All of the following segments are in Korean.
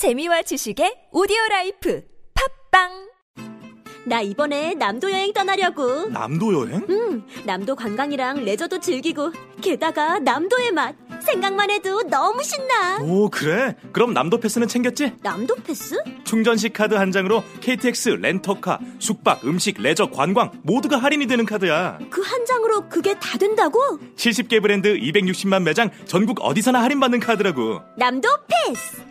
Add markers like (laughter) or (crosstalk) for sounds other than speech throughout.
재미와 지식의 오디오 life 팟빵 나 이번에 남도 여행 떠나려고. 남도 여행? 응, 남도 관광이랑 레저도 즐기고, 게다가 남도의 맛. 생각만 해도 너무 신나. 오, 그래? 그럼 남도 패스는 챙겼지? 남도 패스? 충전식 카드 한 장으로 KTX, 렌터카, 숙박, 음식, 레저, 관광 모두가 할인이 되는 카드야. 그 한 장으로 그게 다 된다고? 70개 브랜드 260만 매장 전국 어디서나 할인받는 카드라고. 남도 패스!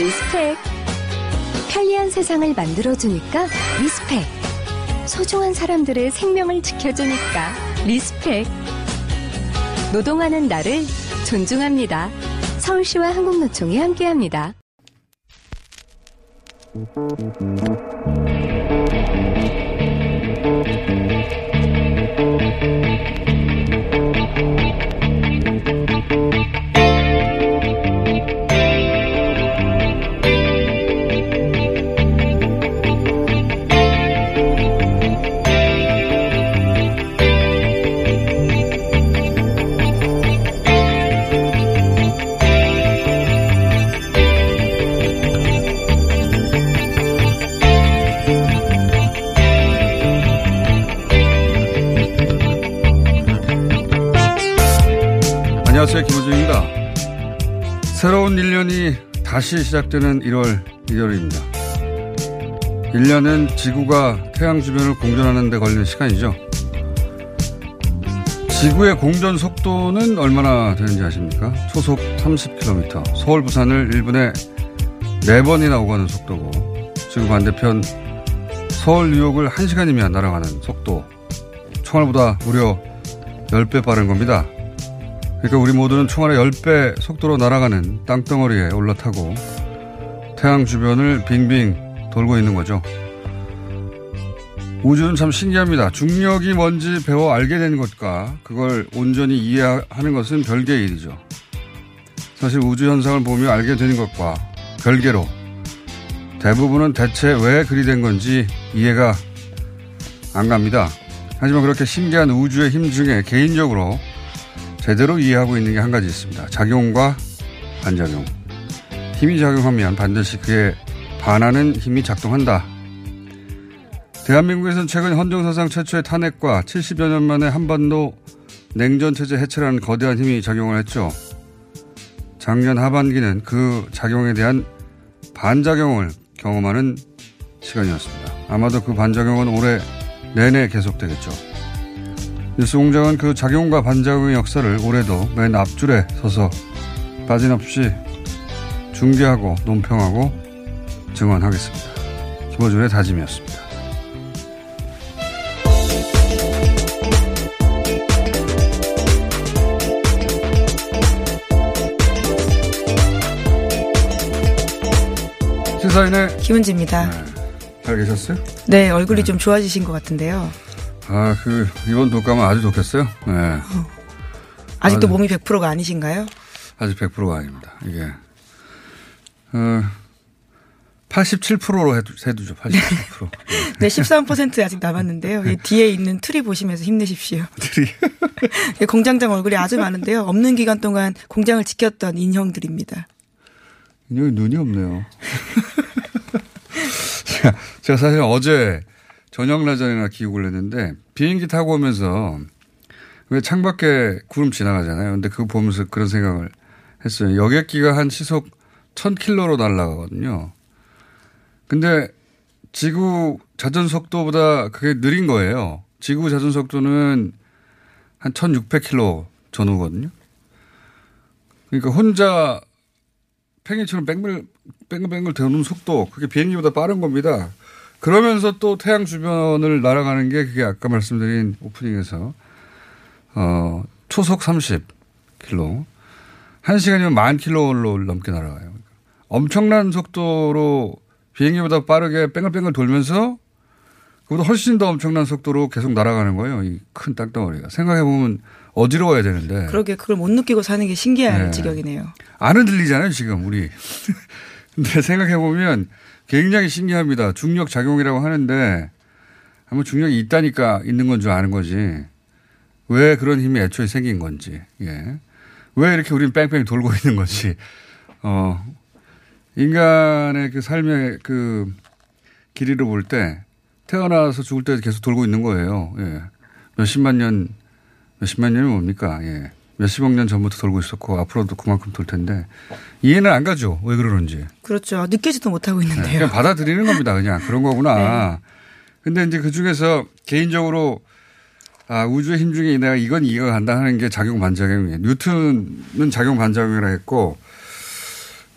respect. 편리한 세상을 만들어주니까 respect. 소중한 사람들의 생명을 지켜주니까 respect. 노동하는 나를 존중합니다. 서울시와 한국노총이 함께합니다. 2001년이 다시 시작되는 1월 1월입니다. 1년은 지구가 태양 주변을 공전하는 데 걸리는 시간이죠. 지구의 공전 속도는 얼마나 되는지 아십니까? 초속 30km. 서울 부산을 1분에 4번이나 오가는 속도고 지구 반대편 서울 뉴욕을 1시간이면 날아가는 속도. 총알보다 무려 10배 빠른 겁니다. 그러니까 우리 모두는 총알의 10배 속도로 날아가는 땅덩어리에 올라타고 태양 주변을 빙빙 돌고 있는 거죠. 우주는 참 신기합니다. 중력이 뭔지 배워 알게 된 것과 그걸 온전히 이해하는 것은 별개의 일이죠. 사실 우주 현상을 보며 알게 되는 것과 별개로 대부분은 대체 왜 그리 된 건지 이해가 안 갑니다. 하지만 그렇게 신기한 우주의 힘 중에 개인적으로 제대로 이해하고 있는 게 한 가지 있습니다. 작용과 반작용. 힘이 작용하면 반드시 그에 반하는 힘이 작동한다. 대한민국에서는 최근 헌정사상 최초의 탄핵과 70여 년 만에 한반도 냉전체제 해체라는 거대한 힘이 작용을 했죠. 작년 하반기는 그 작용에 대한 반작용을 경험하는 시간이었습니다. 아마도 그 반작용은 올해 내내 계속되겠죠. 뉴스 공장은 그 작용과 반작용의 역사를 올해도 맨 앞줄에 서서 빠짐없이 중계하고 논평하고 증언하겠습니다. 김호준의 다짐이었습니다. 시사인의 김은지입니다. 네. 잘 계셨어요? 네, 얼굴이 좀 좋아지신 것 같은데요. 아, 그, 이번 독감은 아주 좋겠어요? 네. 아직도 맞아요. 몸이 100%가 아니신가요? 아직 100%가 아닙니다. 이게, 어, 87%로 해두, 해두죠. 87%. (laughs) 네, 13% 아직 남았는데요. 이 뒤에 있는 트리 보시면서 힘내십시오. (laughs) 트리. 이 (laughs) 공장장 얼굴이 아주 많은데요. 없는 기간 동안 공장을 지켰던 인형들입니다. 여기 눈이 없네요. 제가 사실 어제 저녁 라전이나 기억을 했는데 비행기 타고 오면서 왜 창밖에 구름 지나가잖아요. 근데 그거 보면서 그런 생각을 했어요. 여객기가 한 시속 1000킬로로 날아가거든요. 근데 지구 자전 속도보다 그게 느린 거예요. 지구 자전 속도는 한 1600km 전후거든요. 그러니까 혼자 팽이처럼 뱅글, 뱅글뱅글 도는 속도, 그게 비행기보다 빠른 겁니다. 그러면서 또 태양 주변을 날아가는 게 그게 아까 말씀드린 오프닝에서, 어, 초속 30km. 한 시간이면 만 킬로를 넘게 날아가요. 엄청난 속도로 비행기보다 빠르게 뺑글뺑글 돌면서 그보다 훨씬 더 엄청난 속도로 계속 날아가는 거예요. 이 큰 땅덩어리가. 생각해보면 어지러워야 되는데. 그러게 그걸 못 느끼고 사는 게 신기할 네. 지경이네요. 안 흔들리잖아요, 지금 우리. (laughs) 근데 생각해보면 굉장히 신기합니다. 중력 작용이라고 하는데 한번 중력이 있다니까 있는 건 줄 아는 거지. 왜 그런 힘이 애초에 생긴 건지. 예. 왜 이렇게 우리는 뺑뺑 돌고 (laughs) 있는 건지. 어, 인간의 그 삶의 그 길이를 볼 때 태어나서 죽을 때 계속 돌고 있는 거예요. 예. 몇십만 년, 몇십만 년이 뭡니까? 예. 몇십억 년 전부터 돌고 있었고 앞으로도 그만큼 돌 텐데 이해는 안 가죠. 왜 그러는지. 그렇죠. 느끼지도 못하고 네, 있는데요. 그냥 받아들이는 겁니다. 그냥 그런 거구나. 근데 이제 그 중에서 개인적으로 아, 우주의 힘 중에 내가 이건 이해가 간다 하는 게 작용 반작용이에요. 뉴턴은 작용 반작용이라 했고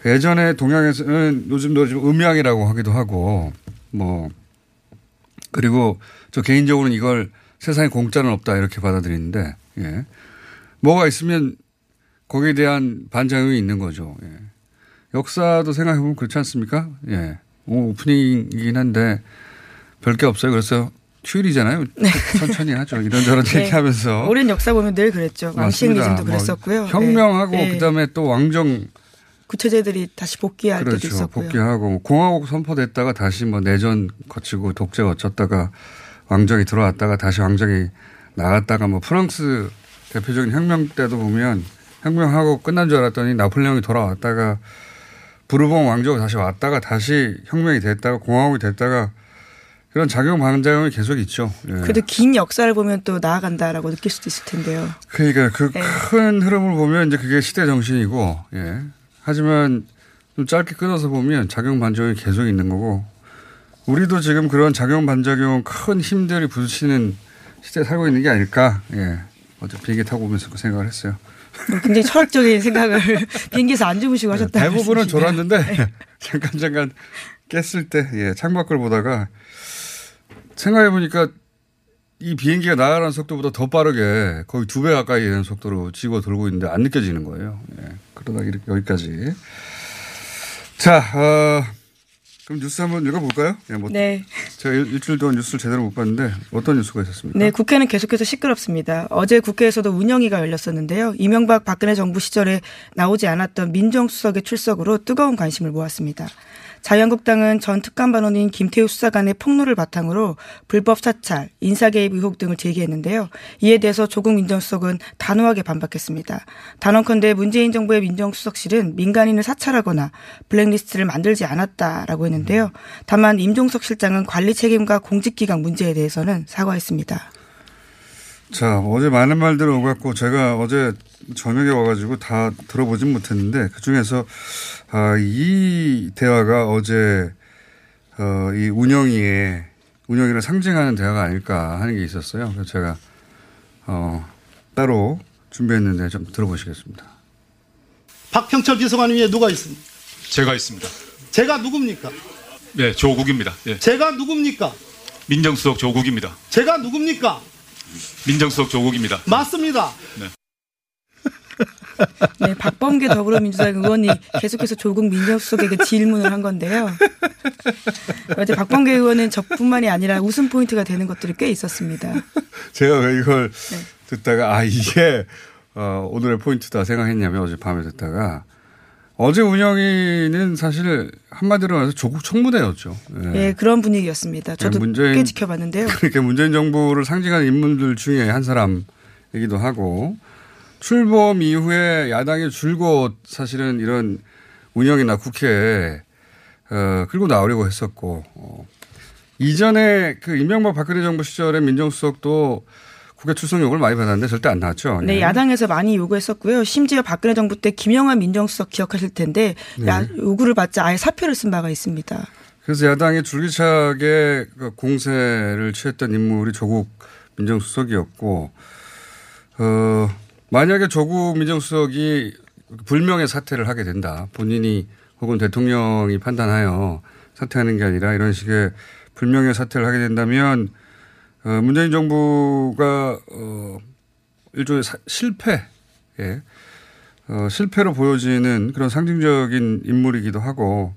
예전에 동양에서는 요즘도 좀 음양이라고 하기도 하고 뭐 그리고 저 개인적으로는 이걸 세상에 공짜는 없다 이렇게 받아들이는데 예. 뭐가 있으면 거기에 대한 반작용이 있는 거죠. 예. 역사도 생각해보면 그렇지 않습니까? 예. 오, 오프닝이긴 한데 별게 없어요. 그래서 휴일이잖아요. 천천히 (laughs) 하죠. 이런저런 네. 얘기하면서. 오랜 역사 보면 늘 그랬죠. 왕시행리즘도 맞습니다. 그랬었고요. 뭐 혁명하고 네. 네. 그다음에 또 왕정 구체제들이 다시 복귀할 때도 그렇죠. 있었고요. 복귀하고 뭐 공화국 선포됐다가 다시 뭐 내전 거치고 독재 거쳤다가 왕정이 들어왔다가 다시 왕정이 나갔다가 뭐 프랑스 대표적인 혁명 때도 보면 혁명하고 끝난 줄 알았더니 나폴레옹이 돌아왔다가 부르봉 왕조가 다시 왔다가 다시 혁명이 됐다가 공화국이 됐다가 그런 작용 반작용이 계속 있죠. 예. 그래도 긴 역사를 보면 또 나아간다라고 느낄 수도 있을 텐데요. 그러니까 그 네. 큰 흐름을 보면 이제 그게 시대 정신이고, 예. 하지만 좀 짧게 끊어서 보면 작용 반작용이 계속 있는 거고, 우리도 지금 그런 작용 반작용 큰 힘들이 부딪히는 시대에 살고 있는 게 아닐까, 예. 어제 비행기 타고 오면서 그 생각을 했어요. 굉장히 철학적인 생각을 (laughs) 비행기에서 안 주무시고 하셨다. 네, 대부분은 졸았는데, (laughs) 잠깐 잠깐 깼을 때, 예, 창밖을 보다가 생각해 보니까 이 비행기가 나가는 속도보다 더 빠르게 거의 두 배 가까이 되는 속도로 지구가 돌고 있는데 안 느껴지는 거예요. 예. 그러다 이렇게 여기까지. 자, 어, 그럼 뉴스 한번 읽어볼까요? 예, 뭐 네. 제가 일, 일주일 동안 뉴스를 제대로 못 봤는데 어떤 뉴스가 있었습니까? 네, 국회는 계속해서 시끄럽습니다. 어제 국회에서도 운영위가 열렸었는데요. 이명박 박근혜 정부 시절에 나오지 않았던 민정수석의 출석으로 뜨거운 관심을 모았습니다. 자유한국당은 전 특감 반원인 김태우 수사관의 폭로를 바탕으로 불법 사찰, 인사개입 의혹 등을 제기했는데요. 이에 대해서 조국 민정수석은 단호하게 반박했습니다. 단언컨대 문재인 정부의 민정수석실은 민간인을 사찰하거나 블랙리스트를 만들지 않았다라고 했는데요. 다만 임종석 실장은 관리 책임과 공직기강 문제에 대해서는 사과했습니다. 자, 어제 많은 말들을 오갔고 제가 어제 저녁에 와가지고 다 들어보진 못했는데 그 중에서 아, 이 대화가 어제 어, 이 운영위의 운영위를 상징하는 대화가 아닐까 하는 게 있었어요. 그래서 제가 어, 따로 준비했는데 좀 들어보시겠습니다. 박형철 비서관 위에 누가 있습니까? 제가 있습니다. 제가 누굽니까? 네, 조국입니다. 예. 제가 누굽니까? 민정수석 조국입니다. 제가 누굽니까? 민정수석 조국입니다. 맞습니다. 네, 박범계 더불어민주당 의원이 계속해서 조국 민정수석에게 질문을 한 건데요. 어제 박범계 의원은 저뿐만이 아니라 웃음 포인트가 되는 것들이 꽤 있었습니다. 제가 왜 이걸 네. 듣다가 아 이게 어, 오늘의 포인트다 생각했냐면 어제 밤에 듣다가 어제 운영위는 사실 한마디로 말해서 조국 청문회였죠. 예. 예, 그런 분위기였습니다. 저도 네, 문재인- 꽤 지켜봤는데요. (laughs) 그렇게 문재인 정부를 상징하는 인물들 중에 한 사람이기도 하고 출범 이후에 야당이 줄곧 사실은 이런 운영이나 국회에 어, 끌고 나오려고 했었고 어, 이전에 그 이명박 박근혜 정부 시절에 민정수석도 국회 출석 요구를 많이 받았는데 절대 안 나왔죠. 네, 예. 야당에서 많이 요구했었고요. 심지어 박근혜 정부 때 김영환 민정수석 기억하실 텐데 네. 야, 요구를 받자 아예 사표를 쓴 바가 있습니다. 그래서 야당이 줄기차게 그 공세를 취했던 인물이 조국 민정수석이었고, 어, 만약에 조국 민정수석이 불명예 사퇴를 하게 된다. 본인이 혹은 대통령이 판단하여 사퇴하는 게 아니라 이런 식의 불명예 사퇴를 하게 된다면, 어, 문재인 정부가, 어, 일종의 사, 실패, 예. 어, 실패로 보여지는 그런 상징적인 인물이기도 하고,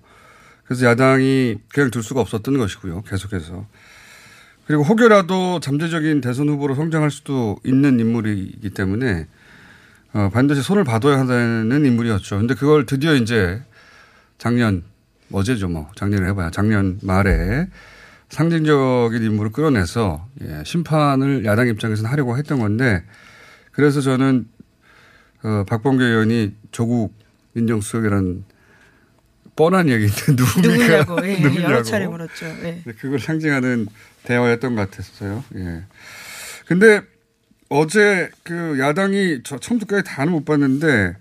그래서 야당이 그냥 둘 수가 없었던 것이고요. 계속해서. 그리고 혹여라도 잠재적인 대선 후보로 성장할 수도 있는 인물이기 때문에 어, 반드시 손을 봐둬야 한다는 인물이었죠. 근데 그걸 드디어 이제 작년, 어제죠 뭐. 작년에 해봐야. 작년 말에 상징적인 인물을 끌어내서 예, 심판을 야당 입장에서는 하려고 했던 건데 그래서 저는 어, 박범계 의원이 조국 민정수석이라는 뻔한 얘기인데 (laughs) 누굽니까? 누구냐고 예, 여러 차례 물었죠. 예. 그걸 상징하는 대화였던 것 같았어요. 예. 근데 어제 그 야당이 저 처음부터 까지 다는 못 봤는데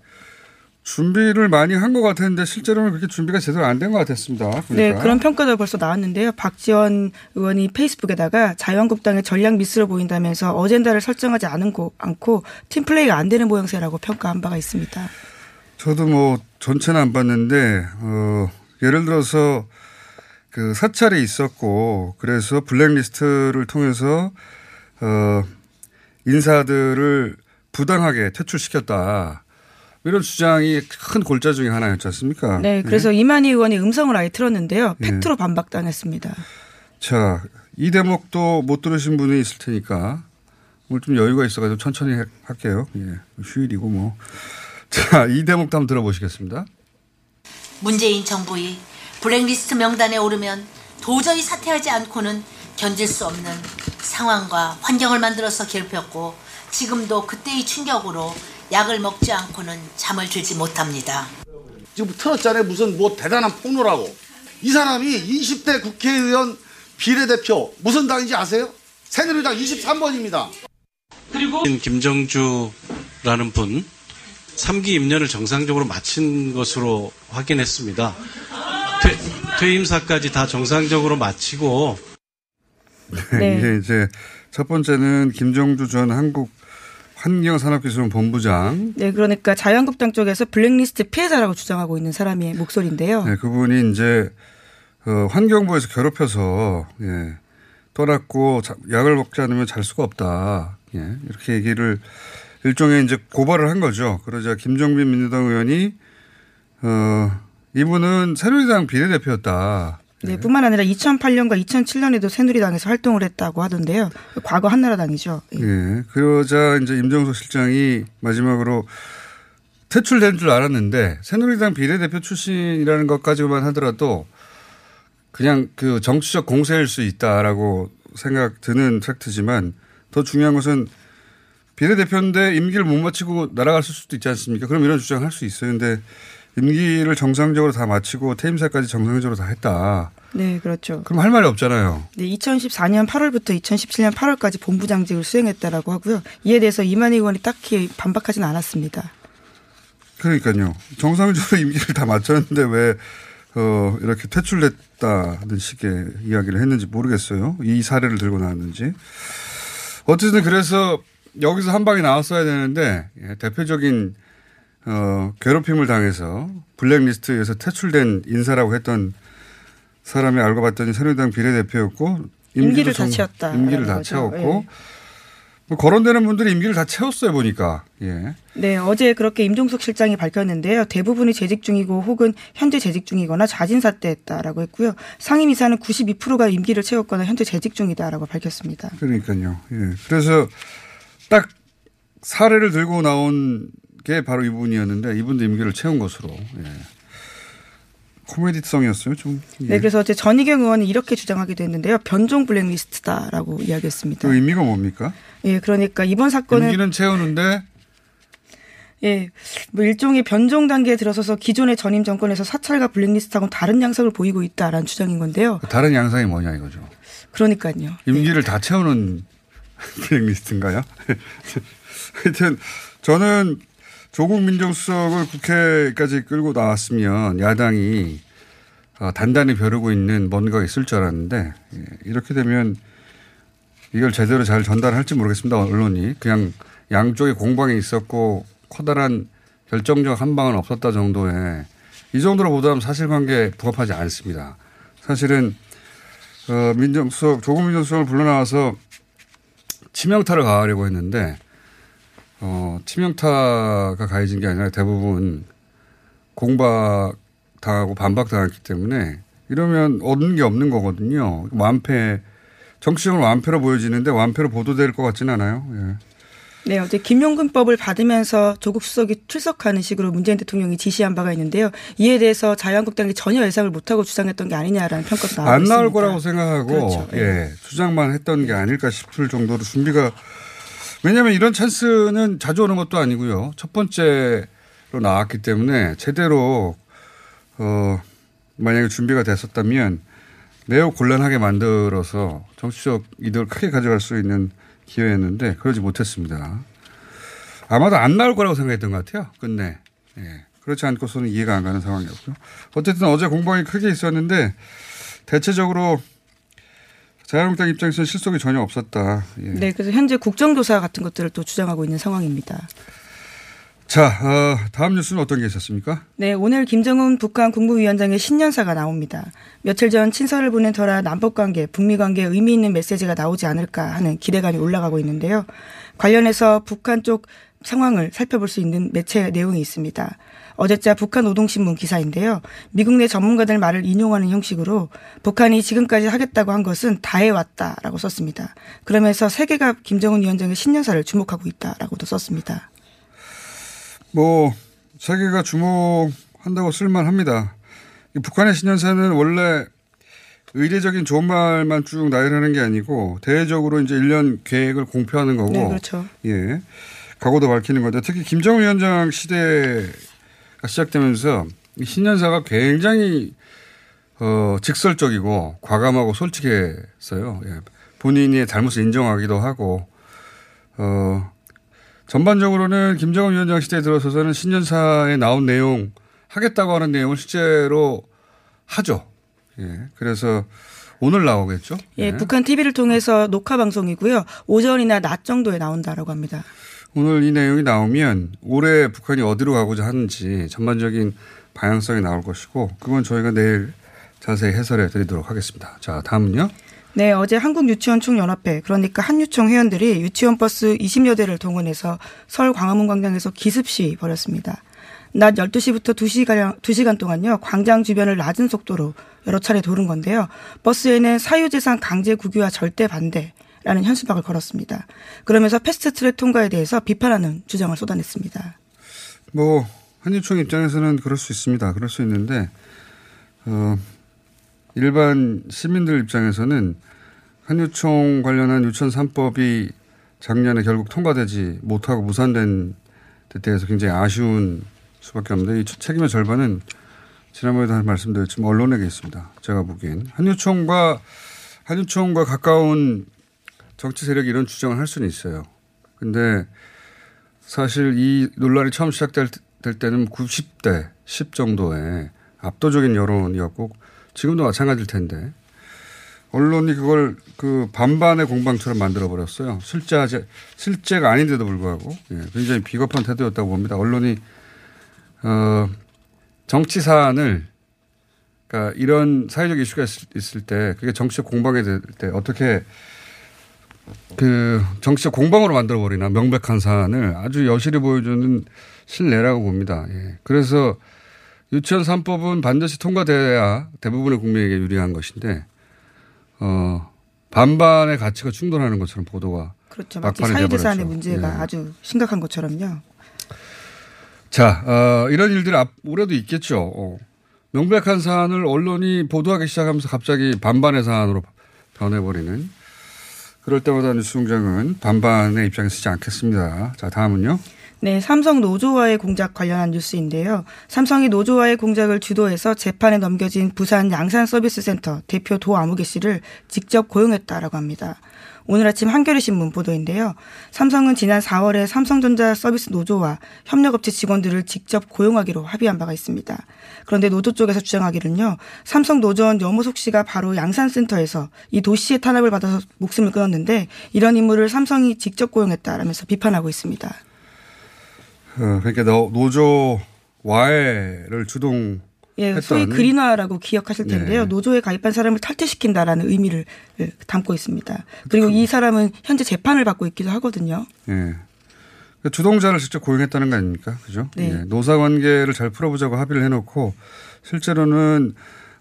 준비를 많이 한 것 같았는데 실제로는 그렇게 준비가 제대로 안 된 것 같았습니다. 보니까. 네, 그런 평가도 벌써 나왔는데요. 박지원 의원이 페이스북에다가 자유한국당의 전략 미스로 보인다면서 어젠다를 설정하지 않은 고, 않고 팀플레이가 안 되는 모양새라고 평가한 바가 있습니다. 저도 뭐 전체는 안 봤는데 어 예를 들어서 그 사찰이 있었고 그래서 블랙리스트를 통해서 어 인사들을 부당하게 퇴출시켰다. 이런 주장이 큰 골자 중에 하나였지 않습니까? 네, 그래서 네. 이만희 의원이 음성을 아예 틀었는데요. 팩트로 네. 반박당했습니다. 자, 이 대목도 못 들으신 분이 있을 테니까 오늘 좀 여유가 있어가지고 천천히 할게요. 예, 휴일이고 뭐. 자, 이 대목도 한번 들어보시겠습니다. 문재인 정부의 블랙리스트 명단에 오르면 도저히 사퇴하지 않고는 견딜 수 없는 상황과 환경을 만들어서 괴롭혔고 지금도 그때의 충격으로 약을 먹지 않고는 잠을 들지 못합니다. 지금 틀었잖아요. 무슨 뭐 대단한 폭로라고. 이 사람이 20대 국회의원 비례대표 무슨 당인지 아세요? 새누리당 23번입니다. 그리고 김정주라는 분 3기 임년을 정상적으로 마친 것으로 확인했습니다. 퇴, 임사까지 다 정상적으로 마치고 네. 이게 이제 첫 번째는 김정주 전 한국 환경산업기술본부장. 네, 그러니까 자유한국당 쪽에서 블랙리스트 피해자라고 주장하고 있는 사람의 목소리인데요. 네, 그분이 이제 어, 환경부에서 괴롭혀서 예, 떠났고 약을 먹지 않으면 잘 수가 없다. 예, 이렇게 얘기를 일종의 이제 고발을 한 거죠. 그러자 김정빈 민주당 의원이 어 이분은 새누리당 비례대표였다. 네, 네, 뿐만 아니라 2008년과 2007년에도 새누리당에서 활동을 했다고 하던데요. 과거 한나라당이죠. 예. 네. 그러자 이제 임정석 실장이 마지막으로 퇴출된 줄 알았는데 새누리당 비례대표 출신이라는 것까지만 하더라도 그냥 그 정치적 공세일 수 있다라고 생각 드는 팩트지만 더 중요한 것은 비례대표인데 임기를 못 마치고 날아갔을 수도 있지 않습니까? 그럼 이런 주장을 할수 있어요. 근데 임기를 정상적으로 다 마치고 퇴임사까지 정상적으로 다 했다. 네, 그렇죠. 그럼 할 말이 없잖아요. 네, 2014년 8월부터 2017년 8월까지 본부장직을 수행했다라고 하고요. 이에 대해서 이만희 의원이 딱히 반박하지는 않았습니다. 그러니까요. 정상적으로 임기를 다 마쳤는데 왜 어, 이렇게 퇴출됐다는 식의 이야기를 했는지 모르겠어요. 이 사례를 들고 나왔는지. 어쨌든 그래서 여기서 한 방이 나왔어야 되는데 예, 대표적인 어, 괴롭힘을 당해서 블랙리스트에서 퇴출된 인사라고 했던 사람이 알고 봤더니 새누리당 비례대표였고 임기를 다 채웠다. 임기를 다. 채웠고 예. 뭐 거론되는 분들이 임기를 다 채웠어요 보니까. 예. 네, 어제 그렇게 임종석 실장이 밝혔는데요. 대부분이 재직 중이고 혹은 현재 재직 중이거나 자진 사퇴했다라고 했고요. 상임이사는 92%가 임기를 채웠거나 현재 재직 중이다라고 밝혔습니다. 그러니까요. 예. 그래서 딱 사례를 들고 나온 게 바로 이분이었는데 이분도 임기를 채운 것으로. 예. 코미디성이었어요, 좀. 예. 네, 그래서 어제 전희경 의원은 이렇게 주장하기도 했는데요. 변종 블랙리스트다라고 이야기했습니다. 그 의미가 뭡니까? 예, 그러니까 이번 사건은 임기는 채우는데 예, 뭐 일종의 변종 단계에 들어서서 기존의 전임 정권에서 사찰과 블랙리스트하고 다른 양상을 보이고 있다라는 주장인 건데요. 다른 양상이 뭐냐 이거죠. 그러니까요. 임기를 예. 다 채우는 (laughs) 블랙리스트인가요? (laughs) 하여튼 저는 조국 민정수석을 국회까지 끌고 나왔으면 야당이 어, 단단히 벼르고 있는 뭔가가 있을 줄 알았는데 예, 이렇게 되면 이걸 제대로 잘 전달할지 모르겠습니다. 언론이 그냥 양쪽에 공방이 있었고 커다란 결정적 한 방은 없었다 정도의 이 정도로 보다는 사실관계에 부합하지 않습니다. 사실은 어, 민정수석 조국 민정수석을 불러나와서 치명타를 가하려고 했는데 어, 치명타가 가해진 게 아니라 대부분 공박 당하고 반박 당했기 때문에 이러면 얻는 게 없는 거거든요. 완패 정치적으로 완패로 보여지는데 완패로 보도될 것 같지는 않아요. 예. 네, 어제 김용근법을 받으면서 조국 수석이 출석하는 식으로 문재인 대통령이 지시한 바가 있는데요. 이에 대해서 자유한국당이 전혀 예상을 못하고 주장했던 게 아니냐라는 평가도 나오고 안 있습니다. 나올 거라고 생각하고 그렇죠. 예 주장만 했던 게 아닐까 싶을 정도로 준비가 왜냐하면 이런 찬스는 자주 오는 것도 아니고요. 첫 번째로 나왔기 때문에 제대로 어 만약에 준비가 됐었다면 매우 곤란하게 만들어서 정치적 이득을 크게 가져갈 수 있는 기회였는데 그러지 못했습니다. 아마도 안 나올 거라고 생각했던 것 같아요. 끝내. 예. 그렇지 않고서는 이해가 안 가는 상황이었고요. 어쨌든 어제 공방이 크게 있었는데 대체적으로 자유한국당 입장에서는 실속이 전혀 없었다. 예. 네, 그래서 현재 국정조사 같은 것들을 또 주장하고 있는 상황입니다. 자, 어, 다음 뉴스는 어떤 게 있었습니까? 네, 오늘 김정은 북한 국무위원장의 신년사가 나옵니다. 며칠 전 친서를 보낸 터라 남북관계, 북미관계에 의미 있는 메시지가 나오지 않을까 하는 기대감이 올라가고 있는데요. 관련해서 북한 쪽 상황을 살펴볼 수 있는 매체 내용이 있습니다. 어제자 북한 노동신문 기사인데요. 미국 내 전문가들 말을 인용하는 형식으로 북한이 지금까지 하겠다고 한 것은 다 해왔다라고 썼습니다. 그러면서 세계가 김정은 위원장의 신년사를 주목하고 있다라고도 썼습니다. 뭐 세계가 주목한다고 쓸만합니다. 북한의 신년사는 원래 의례적인 좋은 말만 쭉 나열하는 게 아니고 대외적으로 이제 1년 계획을 공표하는 거고 네, 그렇죠. 예. 각오도 밝히는 건데 특히 김정은 위원장 시대가 시작되면서 이 신년사가 굉장히 어, 직설적이고 과감하고 솔직했어요. 예. 본인의 잘못을 인정하기도 하고 어, 전반적으로는 김정은 위원장 시대에 들어서서는 신년사에 나온 내용 하겠다고 하는 내용을 실제로 하죠. 예. 그래서 오늘 나오겠죠. 예, 북한 TV를 통해서 녹화 방송이고요. 오전이나 낮 정도에 나온다라고 합니다. 오늘 이 내용이 나오면 올해 북한이 어디로 가고자 하는지 전반적인 방향성이 나올 것이고 그건 저희가 내일 자세히 해설해 드리도록 하겠습니다. 자, 다음은요. 네, 어제 한국유치원총연합회 그러니까 한유총 회원들이 유치원 버스 20여 대를 동원해서 서울 광화문 광장에서 기습 시위 벌였습니다. 낮 12시부터 2시간, 2시간 동안요, 광장 주변을 낮은 속도로 여러 차례 도는 건데요. 버스에는 사유재산 강제 국유화 절대 반대 라는 현수막을 걸었습니다. 그러면서 패스트 트랙 통과에 대해서 비판하는 주장을 쏟아냈습니다. 뭐, 한유총 입장에서는 그럴 수 있습니다. 그럴 수 있는데, 어, 일반 시민들 입장에서는 한유총 관련한 유치원 3법이 작년에 결국 통과되지 못하고 무산된 데 대해서 굉장히 아쉬운 수밖에 없는데 이 책임의 절반은 지난번에도 말씀드렸지만 언론에게 있습니다. 제가 보기엔 한유총과 한유총과 가까운 정치 세력이 이런 주장을 할 수는 있어요. 근데 사실 이 논란이 처음 시작될 때는 90대 10 정도의 압도적인 여론이었고 지금도 마찬가지일 텐데 언론이 그걸 그 반반의 공방처럼 만들어 버렸어요. 실제 실제가 아닌데도 불구하고 예, 굉장히 비겁한 태도였다고 봅니다. 언론이 어, 정치 사안을 그러니까 이런 사회적 이슈가 있을 때 그게 정치적 공방이 될 때 어떻게 그 정치적 공방으로 만들어 버리나 명백한 사안을 아주 여실히 보여주는 실례라고 봅니다. 예. 그래서 유치원 3법은 반드시 통과돼야 대부분의 국민에게 유리한 것인데 어 반반의 가치가 충돌하는 것처럼 보도가 그렇죠. 마치 사유재산의 문제가 예. 아주 심각한 것처럼요. 자, 어, 이런 일들이 앞, 올해도 있겠죠. 어. 명백한 사안을 언론이 보도하기 시작하면서 갑자기 반반의 사안으로 변해버리는 그럴 때마다 뉴스공장은 반반의 입장에 서지 않겠습니다. 자, 다음은요. 네, 삼성 노조 와해 공작 관련한 뉴스인데요. 삼성이 노조 와해 공작을 주도해서 재판에 넘겨진 부산 양산 서비스 센터 대표 도아무개 씨를 직접 고용했다라고 합니다. 오늘 아침 한겨레 신문 보도인데요. 삼성은 지난 4월에 삼성전자 서비스 노조와 협력업체 직원들을 직접 고용하기로 합의한 바가 있습니다. 그런데 노조 쪽에서 주장하기는요. 삼성 노조원 염호석 씨가 바로 양산센터에서 이 도 씨의 탄압을 받아서 목숨을 끊었는데 이런 인물을 삼성이 직접 고용했다라면서 비판하고 있습니다. 어, 그러니까 노, 노조 와해를 주동 예, 소위 그린화라고 기억하실 텐데요. 네. 노조에 가입한 사람을 탈퇴시킨다라는 의미를 예, 담고 있습니다. 그리고 이 사람은 현재 재판을 받고 있기도 하거든요. 예. 그러니까 주동자를 직접 고용했다는 거 아닙니까? 그죠? 네. 예. 노사 관계를 잘 풀어보자고 합의를 해놓고 실제로는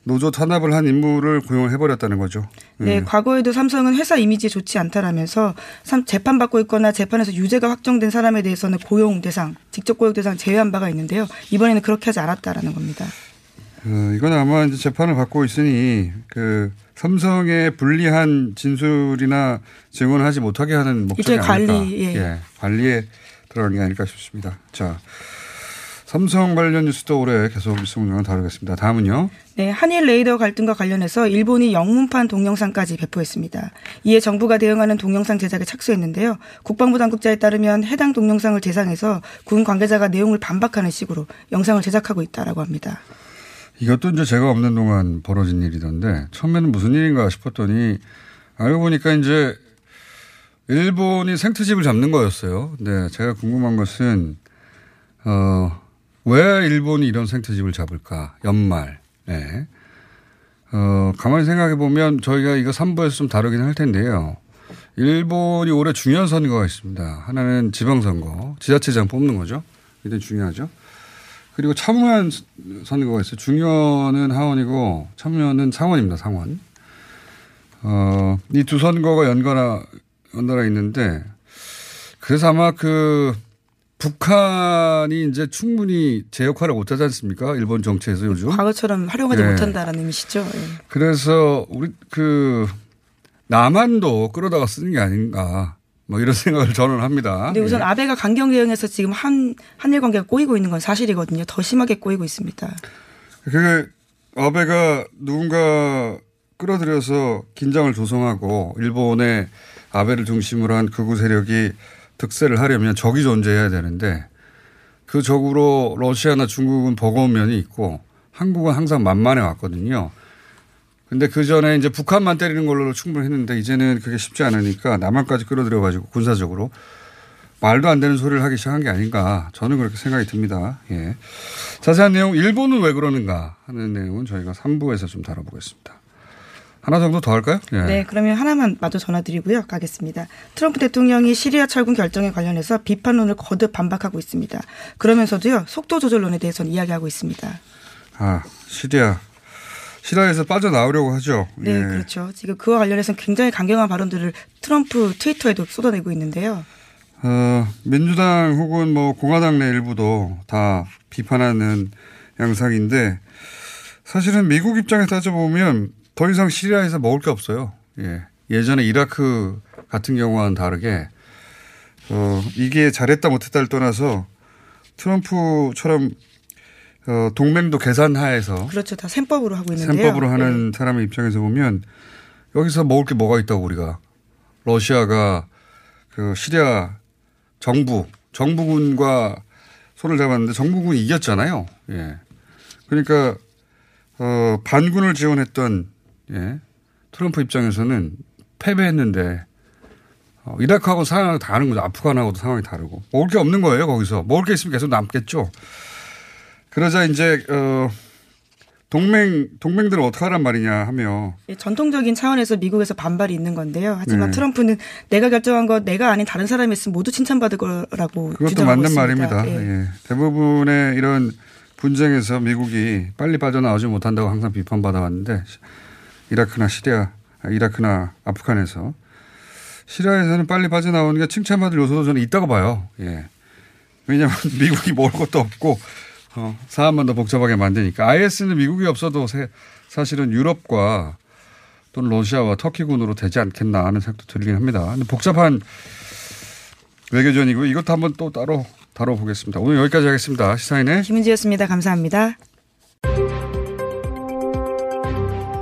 노조 탄압을 한 인물을 고용을 해버렸다는 거죠. 네, 네, 과거에도 삼성은 회사 이미지 좋지 않다라면서 재판받고 있거나 재판에서 유죄가 확정된 사람에 대해서는 고용 대상, 직접 고용 대상 제외한 바가 있는데요. 이번에는 그렇게 하지 않았다라는 겁니다. 어, 이건 아마 이제 재판을 받고 있으니 그 삼성의 불리한 진술이나 증언을 하지 못하게 하는 목적이 아닐까. 관리, 예. 예. 관리에 들어가는 게 아닐까 싶습니다. 자, 삼성 관련 뉴스도 올해 계속 뉴스 문장을 다루겠습니다. 다음은요. 네, 한일 레이더 갈등과 관련해서 일본이 영문판 동영상까지 배포했습니다. 이에 정부가 대응하는 동영상 제작에 착수했는데요. 국방부 당국자에 따르면 해당 동영상을 대상해서 군 관계자가 내용을 반박하는 식으로 영상을 제작하고 있다라고 합니다. 이것도 이제 제가 없는 동안 벌어진 일이던데 처음에는 무슨 일인가 싶었더니 알고 보니까 이제 일본이 생트집을 잡는 거였어요. 네, 제가 궁금한 것은 어 왜 일본이 이런 생태집을 잡을까? 연말. 네. 어, 가만히 생각해 보면 저희가 이거 3부에서 좀 다루긴 할 텐데요. 일본이 올해 중요한 선거가 있습니다. 하나는 지방선거, 지자체장 뽑는 거죠. 굉장히 중요하죠. 그리고 참여한 선거가 있어요. 중요는 하원이고 참여는 상원입니다. 상원. 어, 이 두 선거가 연달아, 연달아 있는데 그래서 아마 그 북한이 이제 충분히 제 역할을 못하지 않습니까? 일본 정치에서 요즘. 과거처럼 활용하지 네. 못한다라는 의미시죠. 네. 그래서 우리 그 남한도 끌어다가 쓰는 게 아닌가. 뭐 이런 (laughs) 생각을 저는 합니다. 근데 우선 예. 아베가 강경 대응해서 지금 한 한일 관계가 꼬이고 있는 건 사실이거든요. 더 심하게 꼬이고 있습니다. 그 아베가 누군가 끌어들여서 긴장을 조성하고 일본의 아베를 중심으로 한 극우 세력이 득세를 하려면 적이 존재해야 되는데 그 적으로 러시아나 중국은 버거운 면이 있고 한국은 항상 만만해 왔거든요. 근데 그 전에 이제 북한만 때리는 걸로 충분했는데 이제는 그게 쉽지 않으니까 남한까지 끌어들여 가지고 군사적으로 말도 안 되는 소리를 하기 시작한 게 아닌가 저는 그렇게 생각이 듭니다. 예. 자세한 내용 일본은 왜 그러는가 하는 내용은 저희가 3부에서 좀 다뤄보겠습니다. 하나 정도 더 할까요? 예. 네, 그러면 하나만 마저 전화드리고요. 가겠습니다. 트럼프 대통령이 시리아 철군 결정에 관련해서 비판론을 거듭 반박하고 있습니다. 그러면서도요, 속도 조절론에 대해서는 이야기하고 있습니다. 아, 시리아. 시리아에서 빠져나오려고 하죠. 네, 예. 그렇죠. 지금 그와 관련해서 굉장히 강경한 발언들을 트럼프 트위터에도 쏟아내고 있는데요. 어, 민주당 혹은 뭐 공화당 내 일부도 다 비판하는 양상인데 사실은 미국 입장에 따져보면 더 이상 시리아에서 먹을 게 없어요. 예. 예전에 이라크 같은 경우와는 다르게 어, 이게 잘했다 못했다를 떠나서 트럼프처럼 어, 동맹도 계산하에서 그렇죠. 다 셈법으로 하고 있는데요. 셈법으로 하는 네. 사람의 입장에서 보면 여기서 먹을 게 뭐가 있다고 우리가 러시아가 그 시리아 정부 정부군과 손을 잡았는데 정부군이 이겼잖아요. 예. 그러니까 어, 반군을 지원했던 예. 트럼프 입장에서는 패배했는데 어, 이라크하고 상황이 다른 거죠. 아프간하고도 상황이 다르고. 먹을 게 없는 거예요, 거기서. 먹을 게 있으면 계속 남겠죠. 그러자 이제, 어, 동맹, 동맹들을 어떡하란 말이냐 하며. 예, 전통적인 차원에서 미국에서 반발이 있는 건데요. 하지만 네. 트럼프는 내가 결정한 거 내가 아닌 다른 사람이 있으면 모두 칭찬받을 거라고. 그것도 맞는 있습니다. 말입니다. 예. 예. 대부분의 이런 분쟁에서 미국이 빨리 빠져나오지 못한다고 항상 비판받아왔는데 이라크나 시리아, 이라크나 아프간에서 시리아에서는 빨리 빠져나오는 게 칭찬받을 요소도 저는 있다고 봐요. 예. 왜냐하면 (laughs) 미국이 먹을 것도 없고 어, 사안만 더 복잡하게 만드니까 IS는 미국이 없어도 사실은 유럽과 또는 러시아와 터키군으로 되지 않겠나 하는 생각도 들긴 합니다. 근데 복잡한 외교전이고 이것도 한번 또 따로 다뤄보겠습니다. 오늘 여기까지 하겠습니다. 시사인의 김은지였습니다. 감사합니다.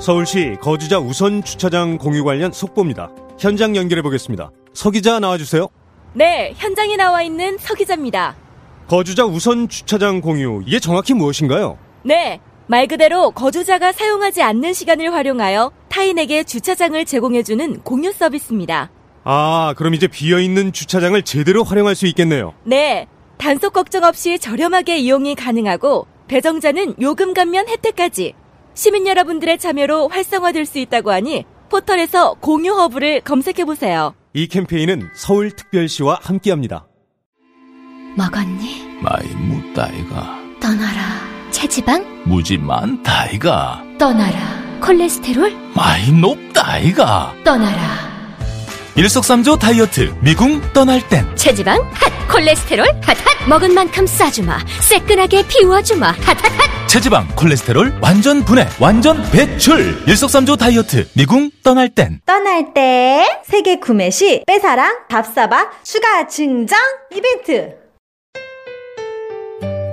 서울시 거주자 우선 주차장 공유 관련 속보입니다. 현장 연결해 보겠습니다. 서 기자 나와주세요. 네, 현장에 나와 있는 서 기자입니다. 거주자 우선 주차장 공유, 이게 정확히 무엇인가요? 네, 말 그대로 거주자가 사용하지 않는 시간을 활용하여 타인에게 주차장을 제공해주는 공유 서비스입니다. 아, 그럼 이제 비어있는 주차장을 제대로 활용할 수 있겠네요. 네, 단속 걱정 없이 저렴하게 이용이 가능하고 배정자는 요금 감면 혜택까지 시민 여러분들의 참여로 활성화될 수 있다고 하니 포털에서 공유 허브를 검색해 보세요. 이 캠페인은 서울특별시와 함께합니다. 먹었니? 많이 묻다이가 떠나라. 체지방? 무지 많다이가 떠나라. 콜레스테롤? 많이 높다이가 떠나라. 일석삼조 다이어트 미궁 떠날 땐 체지방 핫 콜레스테롤 핫핫 먹은 만큼 싸주마 새끈하게 비워주마 핫핫핫 체지방 콜레스테롤 완전 분해 완전 배출 일석삼조 다이어트 미궁 떠날 땐 떠날 때 세계 구매 시 빼사랑 밥사바 추가 증정 이벤트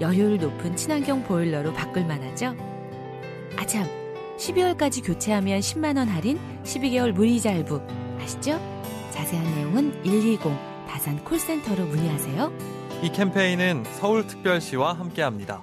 열효율 높은 친환경 보일러로 바꿀 만하죠? 아참, 12월까지 교체하면 10만원 할인, 12개월 무이자 할부. 아시죠? 자세한 내용은 120 다산 콜센터로 문의하세요. 이 캠페인은 서울특별시와 함께합니다.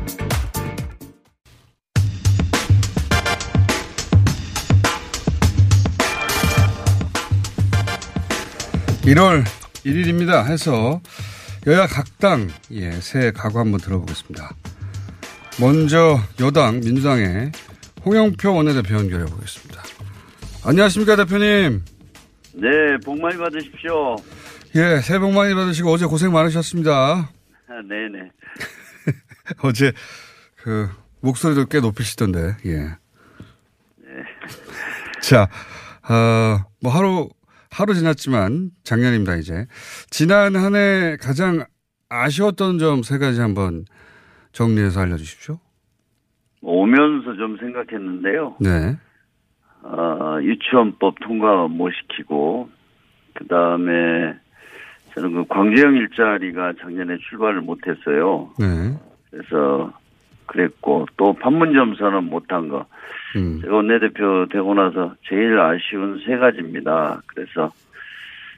1월 1일입니다. 해서 여야 각당 예, 새 각오 한번 들어보겠습니다. 먼저 여당 민주당의 홍영표 원내대표 연결해 보겠습니다. 안녕하십니까 대표님. 네, 복 많이 받으십시오. 예, 새해 복 많이 받으시고 어제 고생 많으셨습니다. 아, 네네. (laughs) 어제 그 목소리도 꽤 높이시던데. 예. 네. 자, 어, 뭐 하루 하루 지났지만 작년입니다 이제 지난 한 해 가장 아쉬웠던 점 세 가지 한번 정리해서 알려주십시오. 오면서 좀 생각했는데요. 네. 어, 유치원법 통과 못 시키고 그 다음에 저는 그 광재형 일자리가 작년에 출발을 못했어요. 네. 그래서 그랬고 또 판문점 선언 못한 거. 음. 제가 원내대표 되고 나서 제일 아쉬운 세 가지입니다. 그래서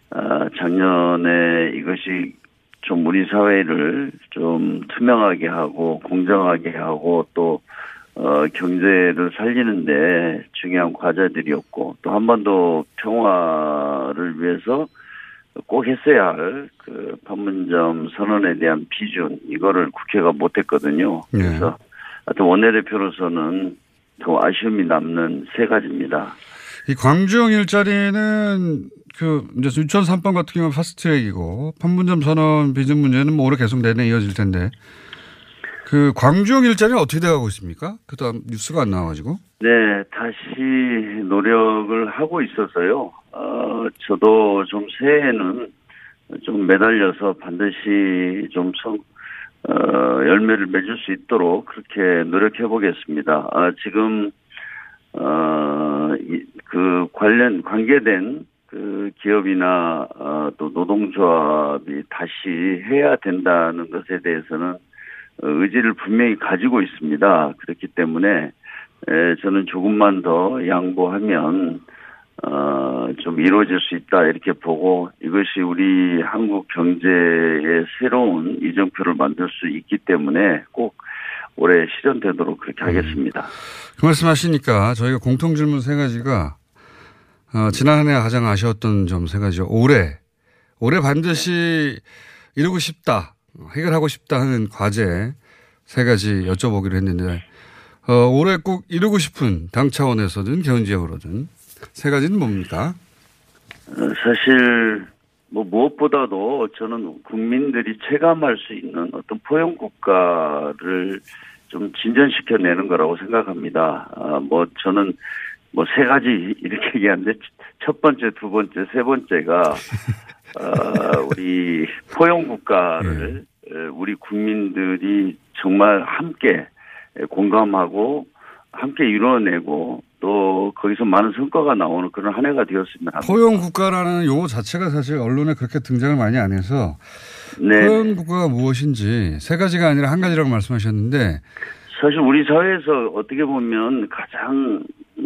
아, 작년에 이것이 좀 우리 사회를 좀 투명하게 하고 공정하게 하고 또 어, 경제를 살리는데 중요한 과제들이었고 또 한반도 평화를 위해서 꼭 했어야 할 그 판문점 선언에 대한 비준 이거를 국회가 못했거든요. 그래서 하여튼 원내대표로서는 더 아쉬움이 남는 세 가지입니다. 이 광주형 일자리는 그 이제 유치원 3번 같은 경우는 파스트트랙이고 판문점 선언 비준 문제는 뭐 올해 계속 내내 이어질 텐데 그 광주형 일자리는 어떻게 돼가고 있습니까? 그다음 뉴스가 안 나와가지고. 네, 다시 노력을 하고 있어서요. 어, 저도 좀 새해에는 좀 매달려서 반드시 좀 성, 어, 열매를 맺을 수 있도록 그렇게 노력해 보겠습니다. 아, 지금, 어, 이, 그 관련, 관계된 그 기업이나, 어, 또 노동조합이 다시 해야 된다는 것에 대해서는 어, 의지를 분명히 가지고 있습니다. 그렇기 때문에, 에, 저는 조금만 더 양보하면, 어, 좀 이루어질 수 있다, 이렇게 보고, 이것이 우리 한국 경제의 새로운 이정표를 만들 수 있기 때문에 꼭 올해 실현되도록 그렇게 하겠습니다. 그 말씀 하시니까 저희가 공통 질문 세 가지가 어, 지난 한해 가장 아쉬웠던 점 세 가지요. 올해, 올해 반드시 이루고 싶다, 해결하고 싶다 하는 과제 세 가지 여쭤보기로 했는데, 어, 올해 꼭 이루고 싶은 당 차원에서든 개헌 지역으로든 세 가지는 뭡니까? 어, 사실 뭐 무엇보다도 저는 국민들이 체감할 수 있는 어떤 포용 국가를 좀 진전시켜내는 거라고 생각합니다. 아, 뭐 저는 뭐 세 가지 이렇게 얘기하는데 첫 번째, 두 번째, 세 번째가 (laughs) 어, 우리 포용 국가를 에, 우리 국민들이 정말 함께 공감하고 함께 이루어내고 또 거기서 많은 성과가 나오는 그런 한 해가 되었으면 합니다. 포용 국가라는 용어 자체가 사실 언론에 그렇게 등장을 많이 안 해서 네. 포용 국가가 무엇인지 세 가지가 아니라 한 가지라고 말씀하셨는데 사실 우리 사회에서 어떻게 보면 가장